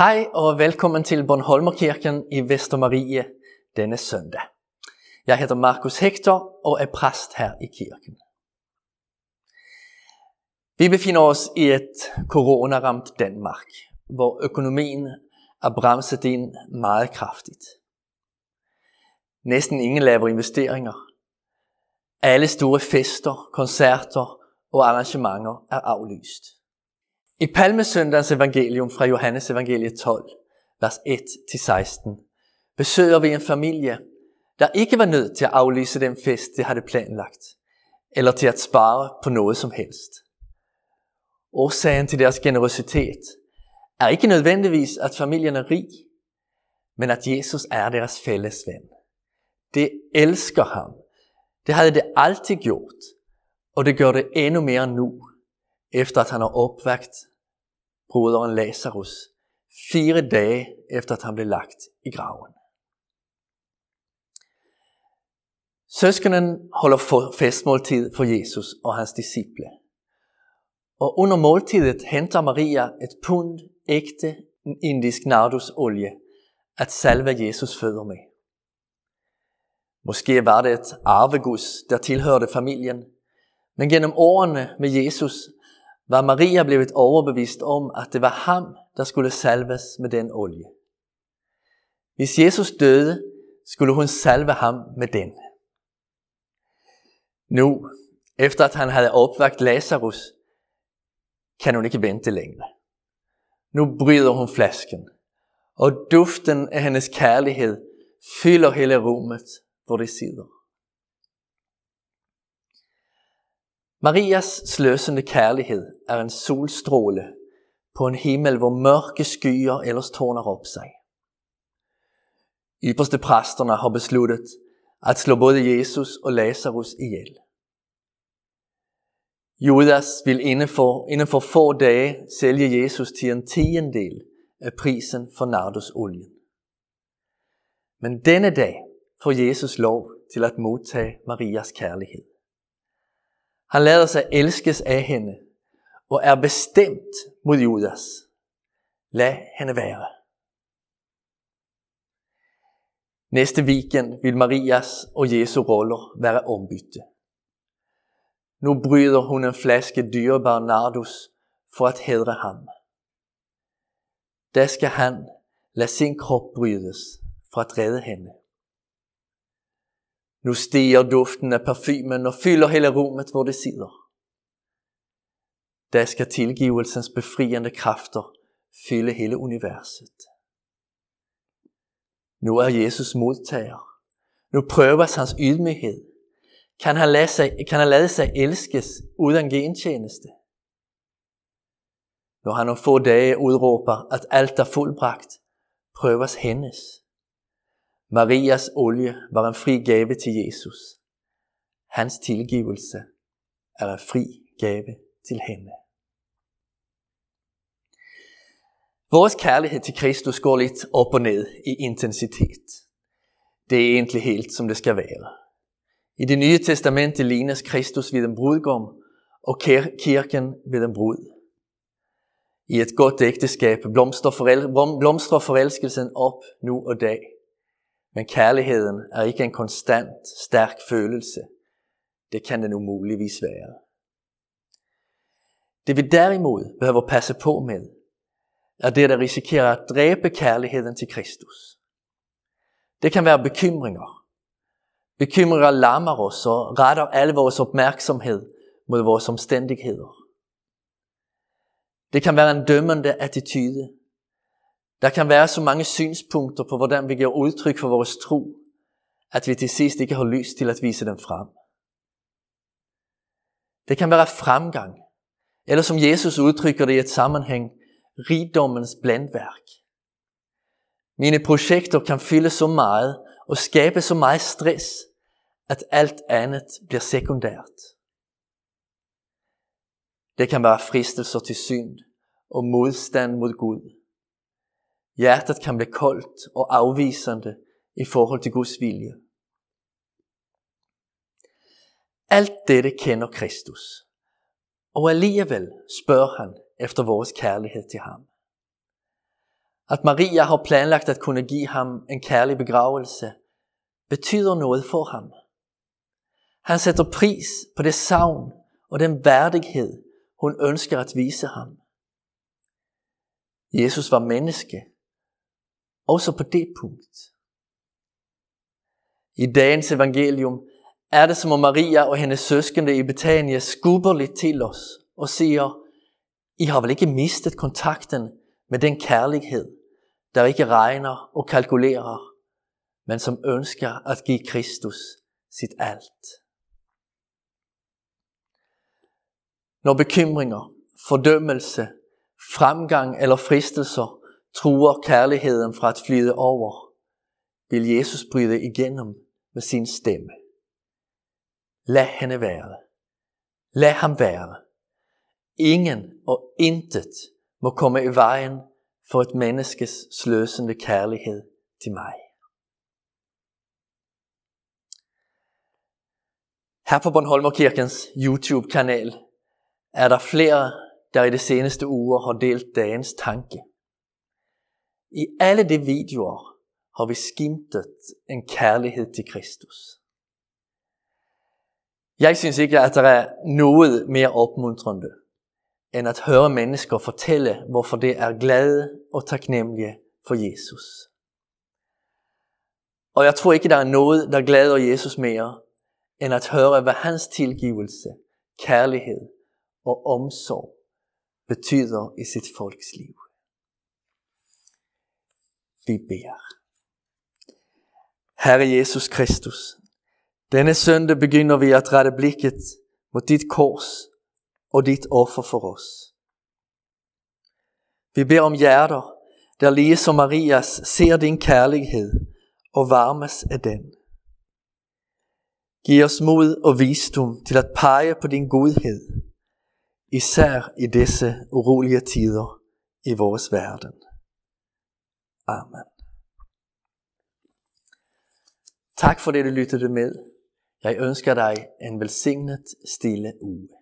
Hej og velkommen til Bornholmerkirken i Vestermarie denne søndag. Jeg hedder Markus Hector og er præst her i kirken. Vi befinder os i et coronaramt Danmark, hvor økonomien er bremset ind meget kraftigt. Næsten ingen laver investeringer. Alle store fester, koncerter og arrangementer er aflyst. I Palmesøndagens evangelium fra Johannes evangeliet 12, vers 1-16, besøger vi en familie, der ikke var nødt til at aflyse den fest, de havde planlagt, eller til at spare på noget som helst. Årsagen til deres generøsitet er ikke nødvendigvis, at familien er rig, men at Jesus er deres fælles ven. Det elsker ham. Det havde det altid gjort, og det gør det endnu mere nu, efter at han har opvægt broderen Lazarus, fire dage efter at han blev lagt i graven. Søskenen holder festmåltid for Jesus og hans disciple. Og under måltidet henter Maria et pund ægte indisk nardusolie at salve Jesus fødder med. Måske var det et arvegods, der tilhørte familien, men gennem årene med Jesus var Maria blevet overbevist om, at det var ham, der skulle salves med den olie. Hvis Jesus døde, skulle hun salve ham med den. Nu, efter at han havde opvagt Lazarus, kan hun ikke vente længere. Nu bryder hun flasken, og duften af hendes kærlighed fylder hele rummet, hvor de sidder. Marias sløsende kærlighed er en solstråle på en himmel, hvor mørke skyer ellers tårner op sig. Ypperste præsterne har besluttet at slå både Jesus og Lazarus ihjel. Judas vil inden for, inden for få dage sælge Jesus til en tiendel af prisen for nardusolien. Men denne dag får Jesus lov til at modtage Marias kærlighed. Han lader sig elskes af hende og er bestemt mod Judas. Lad hende være. Næste weekend vil Marias og Jesu roller være ombytte. Nu bryder hun en flaske dyrebar nardus for at hedre ham. Der skal han lade sin krop brydes for at redde hende. Nu stiger duften af parfumen og fylder hele rummet, hvor det sidder. Der skal tilgivelsens befriende kræfter fylde hele universet. Nu er Jesus modtager. Nu prøves hans ydmyghed. Kan han lade sig, kan han lade sig elskes uden gentjeneste? Når han om få dage udråber, at alt er fuldbragt, prøves hendes. Marias olie var en fri gave til Jesus. Hans tilgivelse er en fri gave til hende. Vores kærlighed til Kristus går lidt op og ned i intensitet. Det er egentlig helt som det skal være. I det nye testamente lignes Kristus ved en brudgom og kirken ved en brud. I et godt ægteskab blomstrer forelskelsen op nu og dag. Men kærligheden er ikke en konstant, stærk følelse. Det kan den umuligvis være. Det vi derimod behøver passe på med, er det, der risikerer at dræbe kærligheden til Kristus. Det kan være bekymringer. Bekymringer lammer os og retter alle vores opmærksomhed mod vores omstændigheder. Det kan være en dømmende attitude, der kan være så mange synspunkter på, hvordan vi giver udtryk for vores tro, at vi til sidst ikke har lyst til at vise dem frem. Det kan være fremgang, eller som Jesus udtrykker det i et sammenhæng, rigdommens blandværk. Mine projekter kan fylde så meget og skabe så meget stress, at alt andet bliver sekundært. Det kan være fristelser til synd og modstand mod Gud. Hjertet kan blive koldt og afvisende i forhold til Guds vilje. Alt dette kender Kristus. Og alligevel spørger han efter vores kærlighed til ham. At Maria har planlagt at kunne give ham en kærlig begravelse, betyder noget for ham. Han sætter pris på det savn og den værdighed, hun ønsker at vise ham. Jesus var menneske, også på det punkt. I dagens evangelium er det som om Maria og hendes søskende i Betania skubber lidt til os og siger, I har vel ikke mistet kontakten med den kærlighed, der ikke regner og kalkulerer, men som ønsker at give Kristus sit alt. Når bekymringer, fordømmelse, fremgang eller fristelser truer kærligheden fra at flyde over, vil Jesus bryde igennem med sin stemme. Lad hende være. Lad ham være. Ingen og intet må komme i vejen for et menneskes sløsende kærlighed til mig. Her på Bornholmerkirkens YouTube-kanal er der flere, der i de seneste uger har delt dagens tanke. I alle de videoer har vi skimtet en kærlighed til Kristus. Jeg synes ikke, at der er noget mere opmuntrende, end at høre mennesker fortælle, hvorfor det er glade og taknemmelige for Jesus. Og jeg tror ikke, der er noget, der glæder Jesus mere, end at høre, hvad hans tilgivelse, kærlighed og omsorg betyder i sit folks liv. Vi beder. Herre Jesus Kristus, denne søndag begynder vi at rette blikket mod dit kors og dit offer for os. Vi beder om hjerter, der lige som Marias ser din kærlighed og varmes af den. Giv os mod og visdom til at pege på din godhed, især i disse urolige tider i vores verden. Amen. Tak for det, du lyttede med. Jeg ønsker dig en velsignet stille uge.